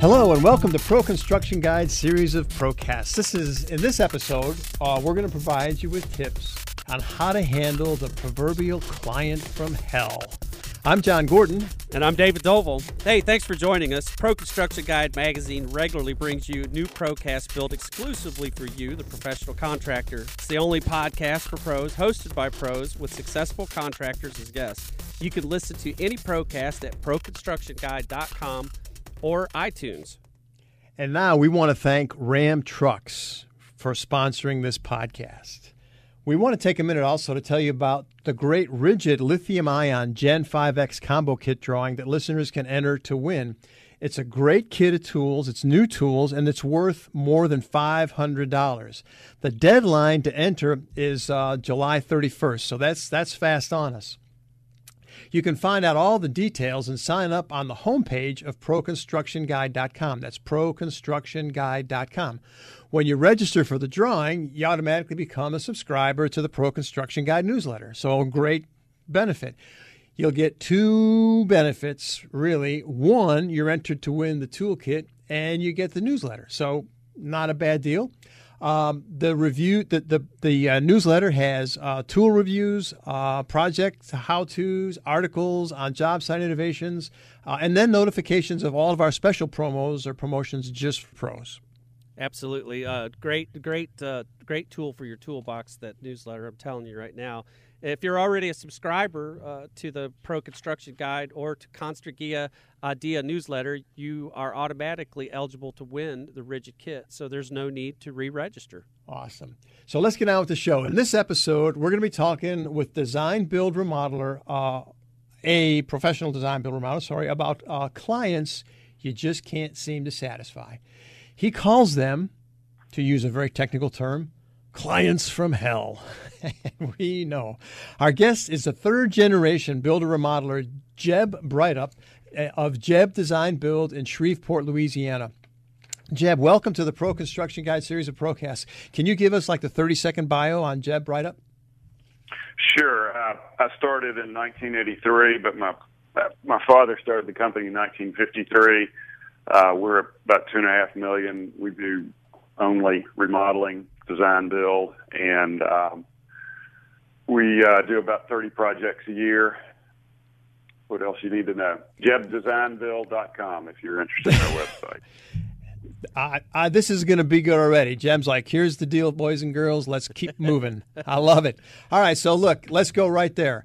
Hello and welcome to Pro Construction Guide series of Procasts. This is in this episode, uh, we're going to provide you with tips on how to handle the proverbial client from hell. I'm John Gordon. And I'm David Doval. Hey, thanks for joining us. Pro Construction Guide magazine regularly brings you new Procast built exclusively for you, the professional contractor. It's the only podcast for pros, hosted by pros, with successful contractors as guests. You can listen to any Procast at proconstructionguide.com or iTunes. And now we want to thank Ram Trucks for sponsoring this podcast. We want to take a minute also to tell you about the great Ridgid lithium ion Gen 5X combo kit drawing that listeners can enter to win. It's a great kit of tools, it's new tools, and it's worth more than $500. The deadline to enter is uh, July 31st, so that's, that's fast on us. You can find out all the details and sign up on the homepage of ProConstructionGuide.com. That's ProConstructionGuide.com. When you register for the drawing, you automatically become a subscriber to the Pro Construction Guide newsletter. So, great benefit. You'll get two benefits, really. One, you're entered to win the toolkit, and you get the newsletter. So, not a bad deal. Um, the review, the the, the uh, newsletter has uh, tool reviews, uh, project how tos, articles on job site innovations, uh, and then notifications of all of our special promos or promotions just for pros. Absolutely, uh, great, great, uh, great tool for your toolbox. That newsletter, I'm telling you right now. If you're already a subscriber uh, to the Pro Construction Guide or to Construgia Idea newsletter, you are automatically eligible to win the Ridgid kit. So there's no need to re-register. Awesome. So let's get on with the show. In this episode, we're going to be talking with design build remodeler, uh, a professional design build remodeler, sorry, about uh, clients you just can't seem to satisfy. He calls them, to use a very technical term, clients from hell. we know. Our guest is a third generation builder remodeler, Jeb Breithaupt uh, of Jeb Design Build in Shreveport, Louisiana. Jeb, welcome to the Pro Construction Guide series of Procasts. Can you give us like the 30 second bio on Jeb Breithaupt? Sure. Uh, I started in 1983, but my my father started the company in 1953. Uh, we're about two and a half million. We do only remodeling, design, build, and um, we uh, do about 30 projects a year. What else you need to know? JebDesignBuild.com if you're interested in our website. I, I, this is going to be good already. Jeb's like, here's the deal, boys and girls. Let's keep moving. I love it. All right, so look, let's go right there.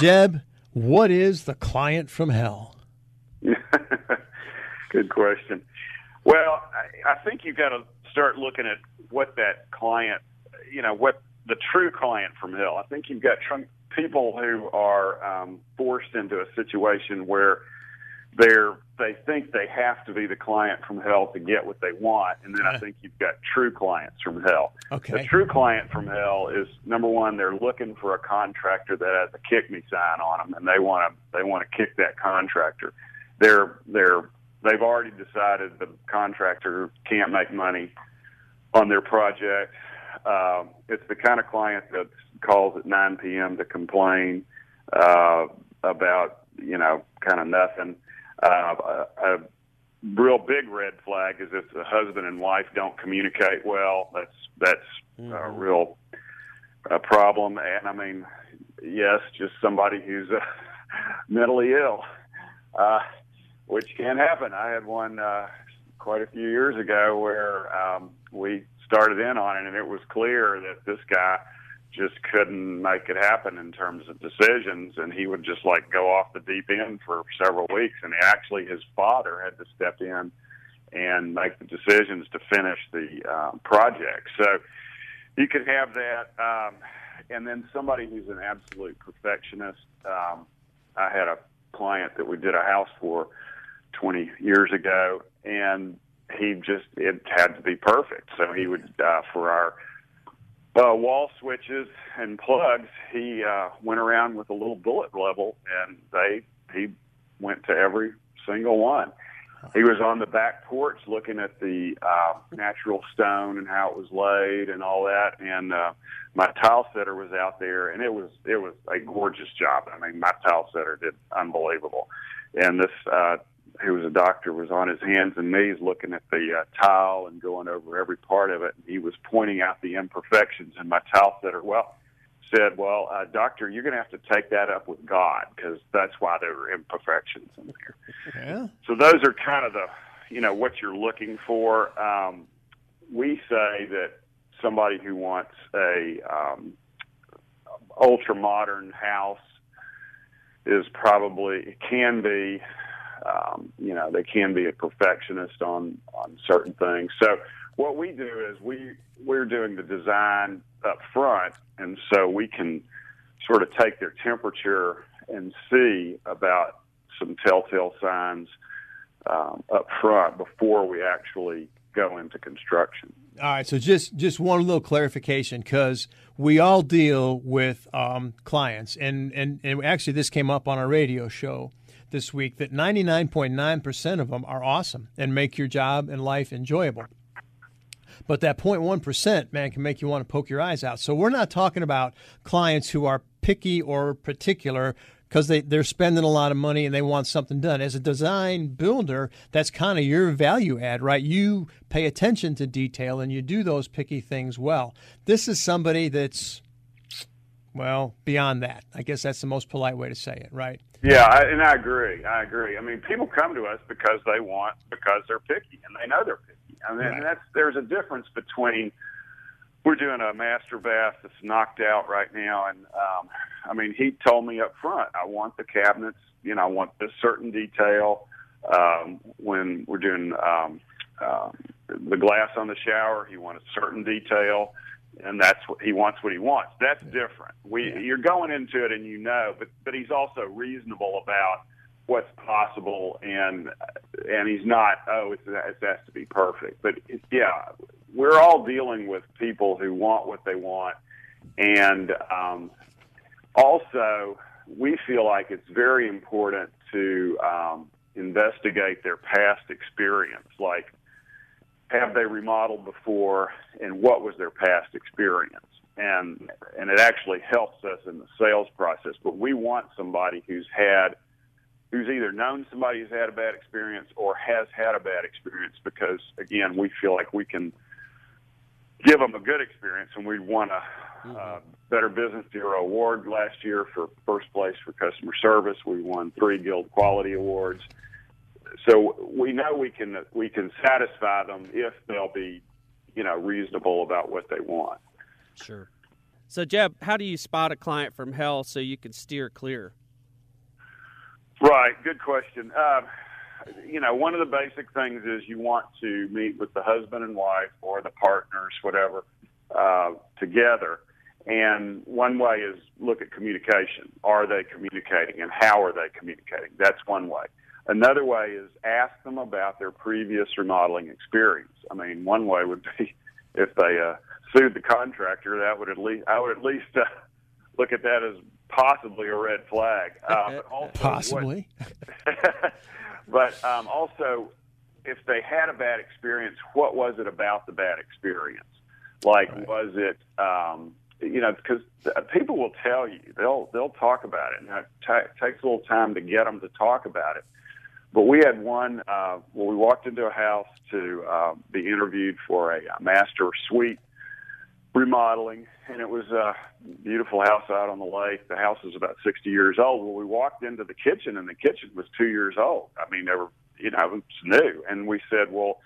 Jeb, what is the client from hell? Good question. Well, I, I think you've got to start looking at what that client, you know, what the true client from hell. I think you've got tr- people who are um, forced into a situation where they're they think they have to be the client from hell to get what they want, and then I think you've got true clients from hell. Okay. The true client from hell is number one, they're looking for a contractor that has a kick me sign on them, and they want to they want to kick that contractor. They're they're they've already decided the contractor can't make money on their project. Uh, it's the kind of client that calls at 9 p.m. to complain uh, about, you know, kind of nothing. Uh, a, a real big red flag is if the husband and wife don't communicate well. That's that's mm-hmm. a real uh, problem. And I mean, yes, just somebody who's uh, mentally ill. Uh, which can happen. I had one uh, quite a few years ago where um, we started in on it, and it was clear that this guy just couldn't make it happen in terms of decisions, and he would just like go off the deep end for several weeks. And actually, his father had to step in and make the decisions to finish the um, project. So you could have that, um, and then somebody who's an absolute perfectionist. Um, I had a client that we did a house for 20 years ago, and he just it had to be perfect. So he would uh, for our uh, wall switches and plugs, he uh, went around with a little bullet level, and they he went to every single one. He was on the back porch looking at the uh, natural stone and how it was laid and all that. And uh, my tile setter was out there, and it was it was a gorgeous job. I mean, my tile setter did unbelievable. And this uh, who was a doctor, was on his hands and knees looking at the uh, tile and going over every part of it. And he was pointing out the imperfections. And my tile setter, well, said, "Well, uh, doctor, you're going to have to take that up with God because that's why there are imperfections in there." Yeah. So those are kind of the, you know, what you're looking for. Um, we say that somebody who wants a um, ultra modern house is probably can be um, you know they can be a perfectionist on on certain things. So what we do is we we're doing the design up front and so we can sort of take their temperature and see about some telltale signs um, up front before we actually go into construction. All right, so just just one little clarification because we all deal with um, clients, and, and and actually this came up on our radio show this week that ninety nine point nine percent of them are awesome and make your job and life enjoyable. But that 0.1 percent, man, can make you want to poke your eyes out. So we're not talking about clients who are picky or particular because they, they're spending a lot of money and they want something done. As a design builder, that's kind of your value add, right? You pay attention to detail and you do those picky things well. This is somebody that's, well, beyond that. I guess that's the most polite way to say it, right? Yeah, I, and I agree. I agree. I mean, people come to us because they want, because they're picky and they know they're picky. I mean, right. that's, there's a difference between, we're doing a master bath that's knocked out right now, and um, I mean, he told me up front, I want the cabinets, you know, I want this certain detail. Um, when we're doing um, uh, the glass on the shower, he wanted certain detail, and that's what he wants. What he wants. That's different. We yeah. you're going into it and you know, but but he's also reasonable about what's possible, and and he's not. Oh, it's, it has to be perfect. But it, yeah, we're all dealing with people who want what they want, and um, also we feel like it's very important to um, investigate their past experience, like have they remodeled before, and what was their past experience, and and it actually helps us in the sales process. But we want somebody who's had who's either known somebody who's had a bad experience or has had a bad experience because again we feel like we can give them a good experience, and we won a mm-hmm. uh, Better Business Bureau award last year for first place for customer service. We won three Guild Quality Awards. So we know we can we can satisfy them if they'll be, you know, reasonable about what they want. Sure. So Jeb, how do you spot a client from hell so you can steer clear? Right. Good question. Uh, you know, one of the basic things is you want to meet with the husband and wife or the partners, whatever, uh, together. And one way is look at communication. Are they communicating and how are they communicating? That's one way. Another way is ask them about their previous remodeling experience. I mean, one way would be if they uh, sued the contractor, that would at least I would at least uh, look at that as possibly a red flag. Uh, but also possibly. What, but um, also, if they had a bad experience, what was it about the bad experience? Like, right. was it, um, you know, because people will tell you they'll they'll talk about it, and it t- takes a little time to get them to talk about it. But we had one uh, where we walked into a house to uh, be interviewed for a, master suite remodeling, and it was a beautiful house out on the lake. The house was about 60 years old. Well, we walked into the kitchen, and the kitchen was two years old. I mean, they were, you know, it was new. And we said, well,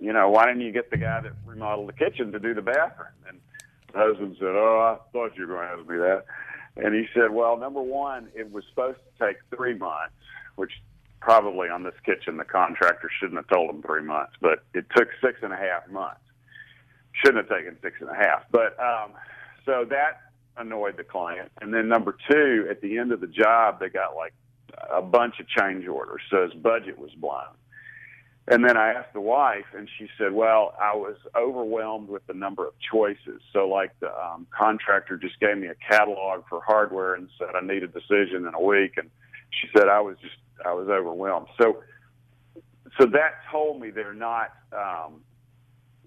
you know, why didn't you get the guy that remodeled the kitchen to do the bathroom? And the husband said, oh, I thought you were going to ask me that. And he said, well, number one, it was supposed to take three months, which probably on this kitchen the contractor shouldn't have told him three months, but it took six and a half months shouldn't have taken six and a half. But um, so that annoyed the client. And then number two, at the end of the job, they got like a bunch of change orders, so his budget was blown. And then I asked the wife, and she said, "Well, I was overwhelmed with the number of choices. So, like the um, contractor just gave me a catalog for hardware and said I need a decision in a week, and she said I was just I was overwhelmed. So, so that told me they're not um,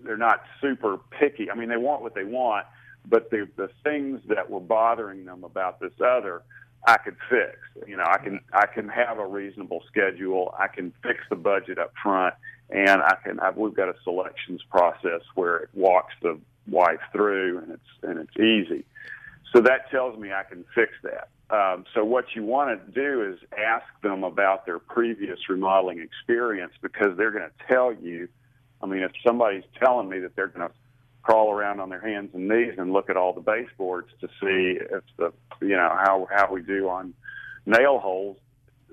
they're not super picky. I mean, they want what they want, but the the things that were bothering them about this other I could fix. You know, I can I can have a reasonable schedule. I can fix the budget up front, and I can. I've, we've got a selections process where it walks the wife through, and it's and it's easy. So that tells me I can fix that. Um, so what you want to do is ask them about their previous remodeling experience because they're going to tell you. I mean, if somebody's telling me that they're going to crawl around on their hands and knees and look at all the baseboards to see if the you know how how we do on nail holes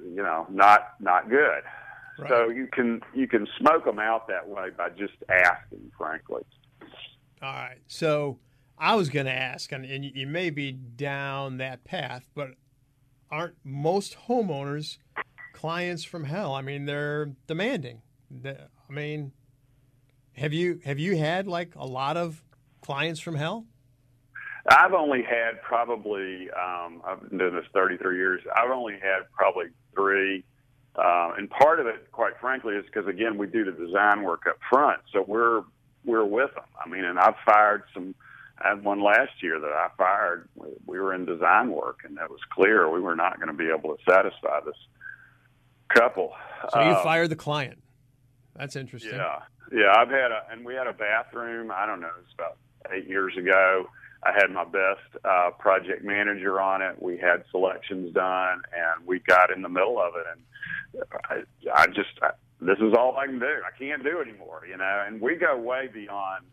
you know not not good right. so you can you can smoke them out that way by just asking frankly all right so i was going to ask and, and you may be down that path but aren't most homeowners clients from hell i mean they're demanding i mean have you have you had like a lot of clients from hell? I've only had probably um, I've been doing this 33 years. I've only had probably three, uh, and part of it, quite frankly, is because again we do the design work up front, so we're we're with them. I mean, and I've fired some. I had one last year that I fired. We were in design work, and that was clear we were not going to be able to satisfy this couple. So you uh, fired the client. That's interesting. Yeah, yeah, I've had a, and we had a bathroom. I don't know, it's about eight years ago. I had my best uh, project manager on it. We had selections done, and we got in the middle of it. And I, I just, I, this is all I can do. I can't do anymore, you know. And we go way beyond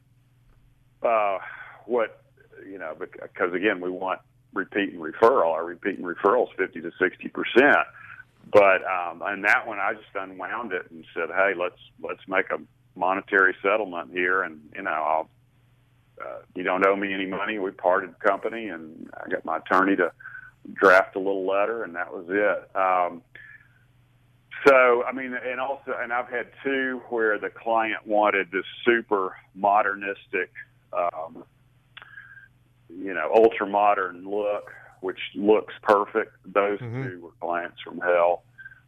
uh, what, you know, because again, we want repeat and referral. Our repeat and referral is fifty to sixty percent. But um, and that one, I just unwound it and said, "Hey, let's let's make a monetary settlement here, and you know, I'll, uh, you don't owe me any money. We parted company, and I got my attorney to draft a little letter, and that was it. Um, so, I mean, and also, and I've had two where the client wanted this super modernistic, um, you know, ultra modern look, which looks perfect. Those mm-hmm. two were clients from hell.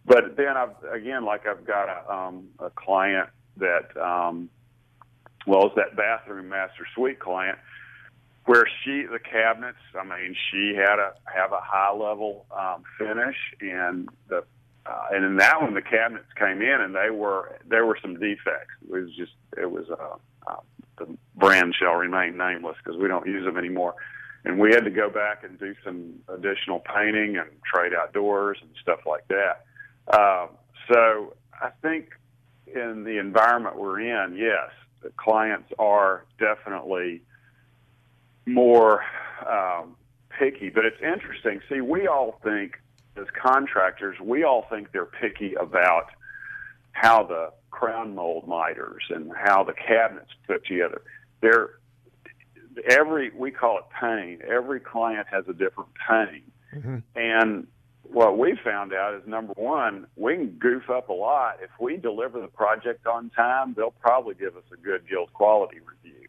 But then I've again, like I've got a, um, a client that um, well as that bathroom master suite client where she the cabinets i mean she had a have a high level um, finish and the uh, and in that one the cabinets came in and they were there were some defects it was just it was uh, uh the brand shall remain nameless because we don't use them anymore and we had to go back and do some additional painting and trade outdoors and stuff like that uh, so i think in the environment we're in, yes, the clients are definitely more um, picky. But it's interesting. See, we all think as contractors, we all think they're picky about how the crown mold miters and how the cabinets put together. They're every we call it pain. Every client has a different pain, mm-hmm. and what we found out is number one, we can goof up a lot. If we deliver the project on time, they'll probably give us a good guild quality review.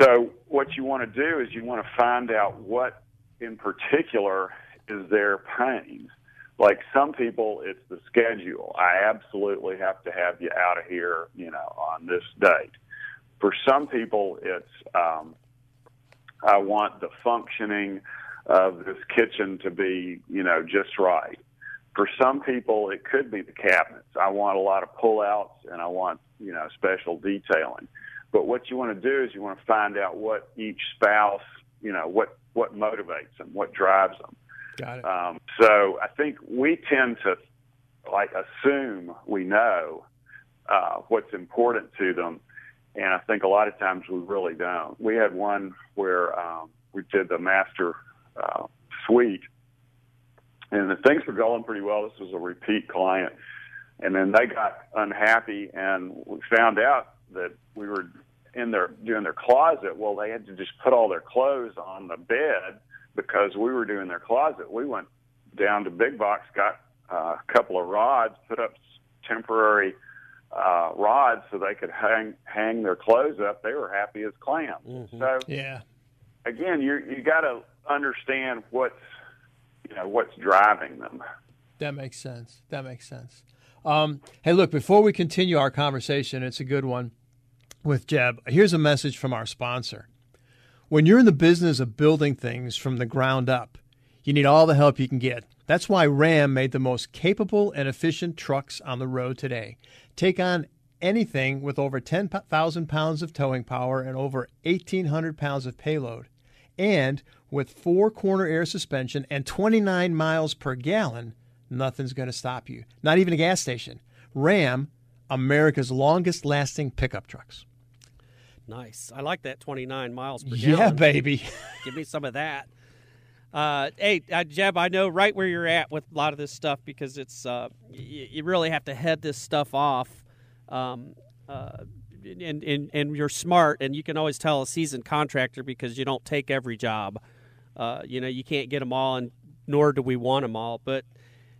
So what you want to do is you want to find out what in particular is their pain. Like some people, it's the schedule. I absolutely have to have you out of here, you know, on this date. For some people, it's um, I want the functioning of this kitchen to be, you know, just right. For some people, it could be the cabinets. I want a lot of pullouts and I want, you know, special detailing. But what you want to do is you want to find out what each spouse, you know, what what motivates them, what drives them. Got it. Um, so I think we tend to like assume we know uh, what's important to them, and I think a lot of times we really don't. We had one where um, we did the master uh, suite, and the things were going pretty well. This was a repeat client, and then they got unhappy, and we found out that we were in their doing their closet. Well, they had to just put all their clothes on the bed because we were doing their closet. We went down to big box, got uh, a couple of rods, put up temporary uh, rods so they could hang hang their clothes up. They were happy as clams. Mm-hmm. So yeah, again, you you got to understand what's you know what's driving them. That makes sense. That makes sense. Um, hey, look, before we continue our conversation, it's a good one with Jeb. Here's a message from our sponsor. When you're in the business of building things from the ground up, you need all the help you can get. That's why Ram made the most capable and efficient trucks on the road today. Take on anything with over 10,000 pounds of towing power and over 1,800 pounds of payload. And with four corner air suspension and 29 miles per gallon, nothing's going to stop you. Not even a gas station. Ram, America's longest lasting pickup trucks. Nice. I like that 29 miles per gallon. yeah, baby. Give me some of that. Uh, hey, uh, Jeb, I know right where you're at with a lot of this stuff because it's uh, y- you really have to head this stuff off. Um, uh, and, and, and you're smart, and you can always tell a seasoned contractor because you don't take every job. Uh, you know, you can't get them all, and nor do we want them all. But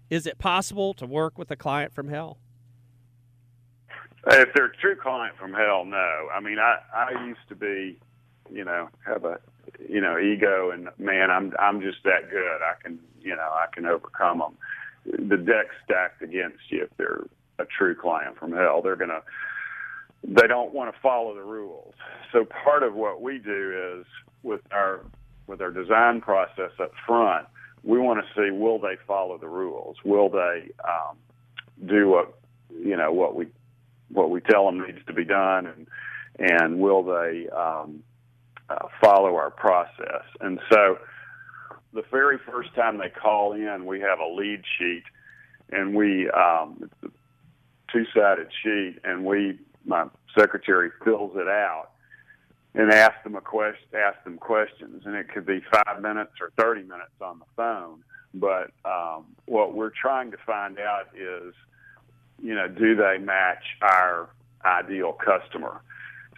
is it possible to work with a client from hell? If they're a true client from hell, no. I mean, I I used to be, you know, have a you know ego and man, I'm I'm just that good. I can you know I can overcome them. The deck's stacked against you if they're a true client from hell. They're gonna they don't want to follow the rules. So part of what we do is with our with our design process up front, we want to see will they follow the rules? Will they um, do what you know what we what we tell them needs to be done, and and will they um, uh, follow our process? And so, the very first time they call in, we have a lead sheet, and we um, it's a two-sided sheet, and we my secretary fills it out and ask them a question, ask them questions, and it could be five minutes or thirty minutes on the phone. But um, what we're trying to find out is you know, do they match our ideal customer?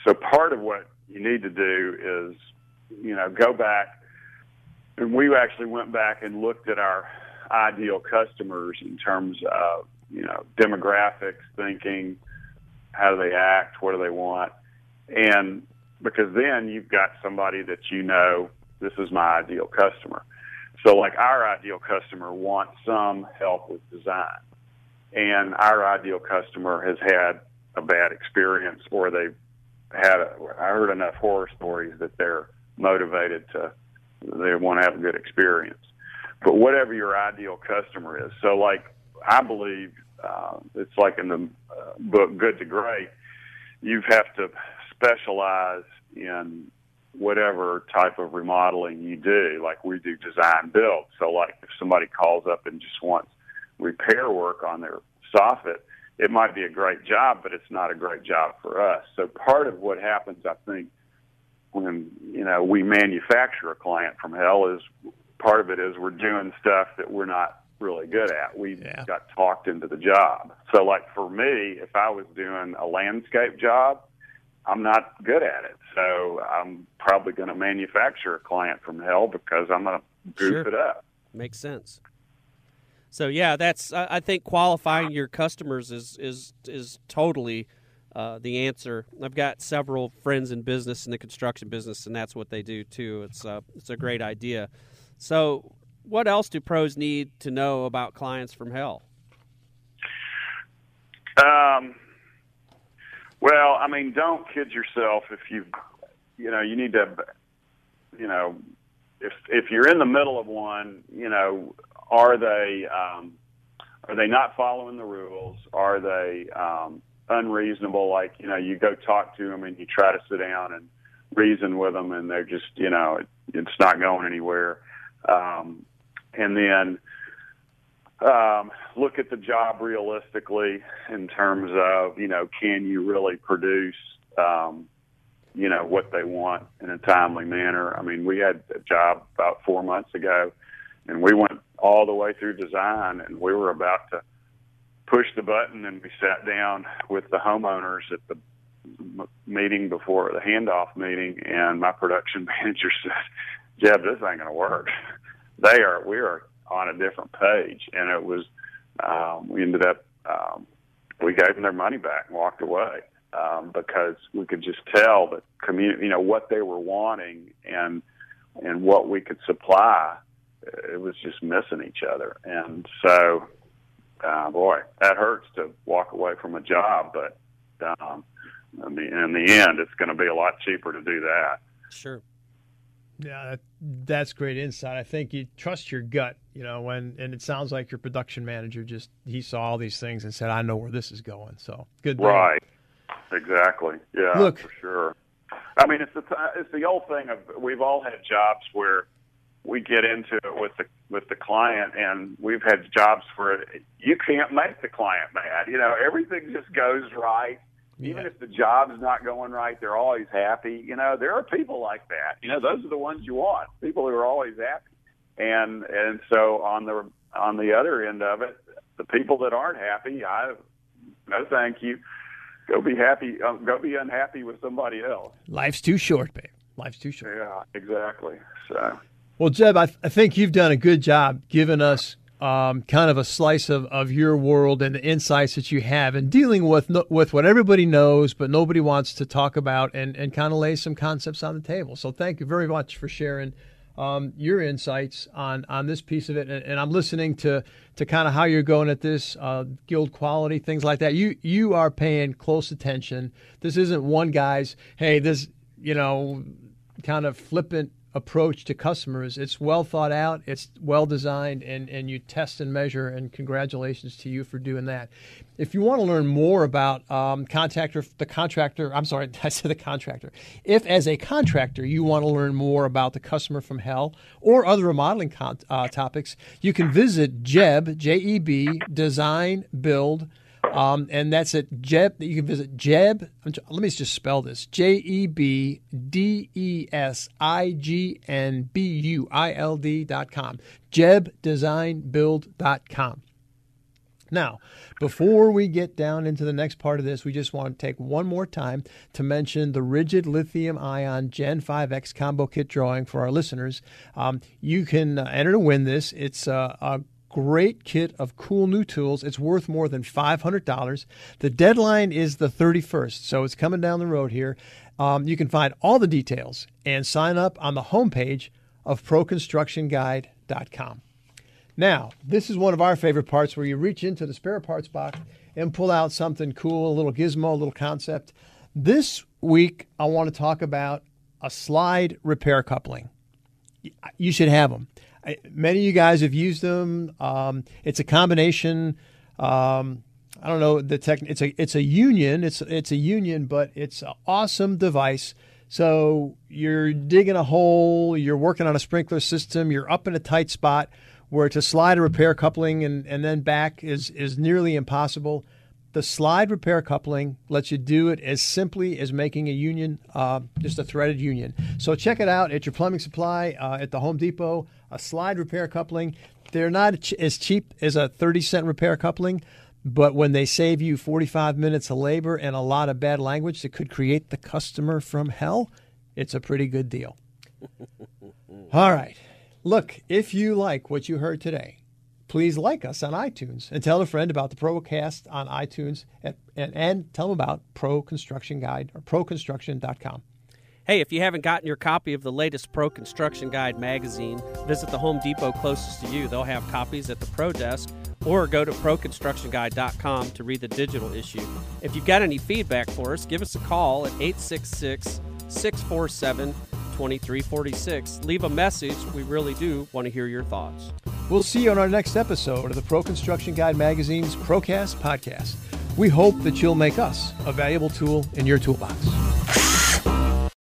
So part of what you need to do is, you know, go back and we actually went back and looked at our ideal customers in terms of, you know, demographics, thinking, how do they act, what do they want? And because then you've got somebody that you know, this is my ideal customer. So like our ideal customer wants some help with design and our ideal customer has had a bad experience or they've had a, I heard enough horror stories that they're motivated to they want to have a good experience. But whatever your ideal customer is, so like I believe uh, it's like in the uh, book Good to Great, you have to specialize in whatever type of remodeling you do. Like we do design build. So like if somebody calls up and just wants repair work on their soffit, it might be a great job, but it's not a great job for us. So part of what happens, I think, when you know we manufacture a client from hell is part of it is we're doing stuff that we're not really good at. We yeah. got talked into the job. So like for me, if I was doing a landscape job, I'm not good at it. So I'm probably going to manufacture a client from hell because I'm going to goof sure. it up. Makes sense. So yeah, that's I think qualifying your customers is is is totally uh, the answer. I've got several friends in business in the construction business, and that's what they do too. It's uh, it's a great idea. So, what else do pros need to know about clients from hell? Um, well, I mean, don't kid yourself. If you, you know, you need to, you know, if if you're in the middle of one, you know, are they um, are they not following the rules? Are they um, unreasonable? Like you know, you go talk to them and you try to sit down and reason with them, and they're just you know it, it's not going anywhere. Um, and then um, look at the job realistically in terms of you know can you really produce um, you know what they want in a timely manner. I mean, we had a job about four months ago, and we went all the way through design, and we were about to push the button, and we sat down with the homeowners at the meeting before the handoff meeting, and my production manager said, "Jeb, this ain't going to work. They are we are on a different page," and it was um, we ended up um, we gave them their money back and walked away um, because we could just tell that community, you know, what they were wanting and and what we could supply it was just missing each other. And so, uh, boy, that hurts to walk away from a job, but um, I mean, in the end, it's going to be a lot cheaper to do that. Sure. Yeah, that, that's great insight. I think you trust your gut, you know, when and it sounds like your production manager just he saw all these things and said, "I know where this is going." So good. Deal. Right. Exactly. Yeah. Look, for sure. I mean, it's the it's the old thing of we've all had jobs where we get into it with the with the client, and we've had jobs where you can't make the client mad. You know, everything just goes right. Even if the job's not going right, they're always happy. You know, there are people like that. You know, those are the ones you want. People who are always happy. And and so on the on the other end of it, the people that aren't happy, I no thank you. Go be happy. Um, go be unhappy with somebody else. Life's too short, babe. Life's too short. Yeah, exactly. So. Well, Jeb, I, th- I think you've done a good job giving us um, kind of a slice of, of your world and the insights that you have and dealing with no, with what everybody knows but nobody wants to talk about and, and kind of lay some concepts on the table. So thank you very much for sharing um, your insights on, on this piece of it. And, and, I'm listening to, to kind of how you're going at this, uh, guild quality, things like that. You, you are paying close attention. This isn't one guy's, hey, this, you know, kind of flippant approach to customers. It's well thought out, it's well designed, and, and you test and measure. And congratulations to you for doing that. If you want to learn more about um, contractor, the contractor, I'm sorry, I said the contractor. If as a contractor you want to learn more about the customer from hell or other remodeling con- uh, topics, you can visit Jeb J E B Design Build um, and that's at Jeb. You can visit Jeb. Let me just spell this: J E B D E S I G N B U I L D dot com. Dot com. Now, before we get down into the next part of this, we just want to take one more time to mention the Ridgid Lithium Ion Gen 5X combo kit drawing for our listeners. Um, you can uh, enter to win this. It's uh, a great kit of cool new tools. It's worth more than $500. The deadline is the 31st, so it's coming down the road here. Um, you can find all the details and sign up on the homepage of proconstructionguide.com. Now, this is one of our favorite parts where you reach into the spare parts box and pull out something cool, a little gizmo, a little concept. This week, I want to talk about a slide repair coupling. You should have them. Many of you guys have used them. Um, it's a combination. Um, I don't know the tech. It's a it's a union. It's it's a union, but it's an awesome device. So you're digging a hole. You're working on a sprinkler system. You're up in a tight spot where to slide a repair coupling and, and then back is is nearly impossible. The slide repair coupling lets you do it as simply as making a union, uh, just a threaded union. So check it out at your plumbing supply uh, at the Home Depot. A slide repair coupling. They're not as cheap as a 30 cent repair coupling, but when they save you 45 minutes of labor and a lot of bad language that could create the customer from hell, it's a pretty good deal. All right. Look, if you like what you heard today, please like us on iTunes and tell a friend about the Procast on iTunes and, and, and tell them about Pro Construction Guide or proconstruction.com. Hey, if you haven't gotten your copy of the latest Pro Construction Guide magazine, visit the Home Depot closest to you. They'll have copies at the Pro Desk or go to proconstructionguide.com to read the digital issue. If you've got any feedback for us, give us a call at 866 647 2346. Leave a message. We really do want to hear your thoughts. We'll see you on our next episode of the Pro Construction Guide Magazine's Procast podcast. We hope that you'll make us a valuable tool in your toolbox.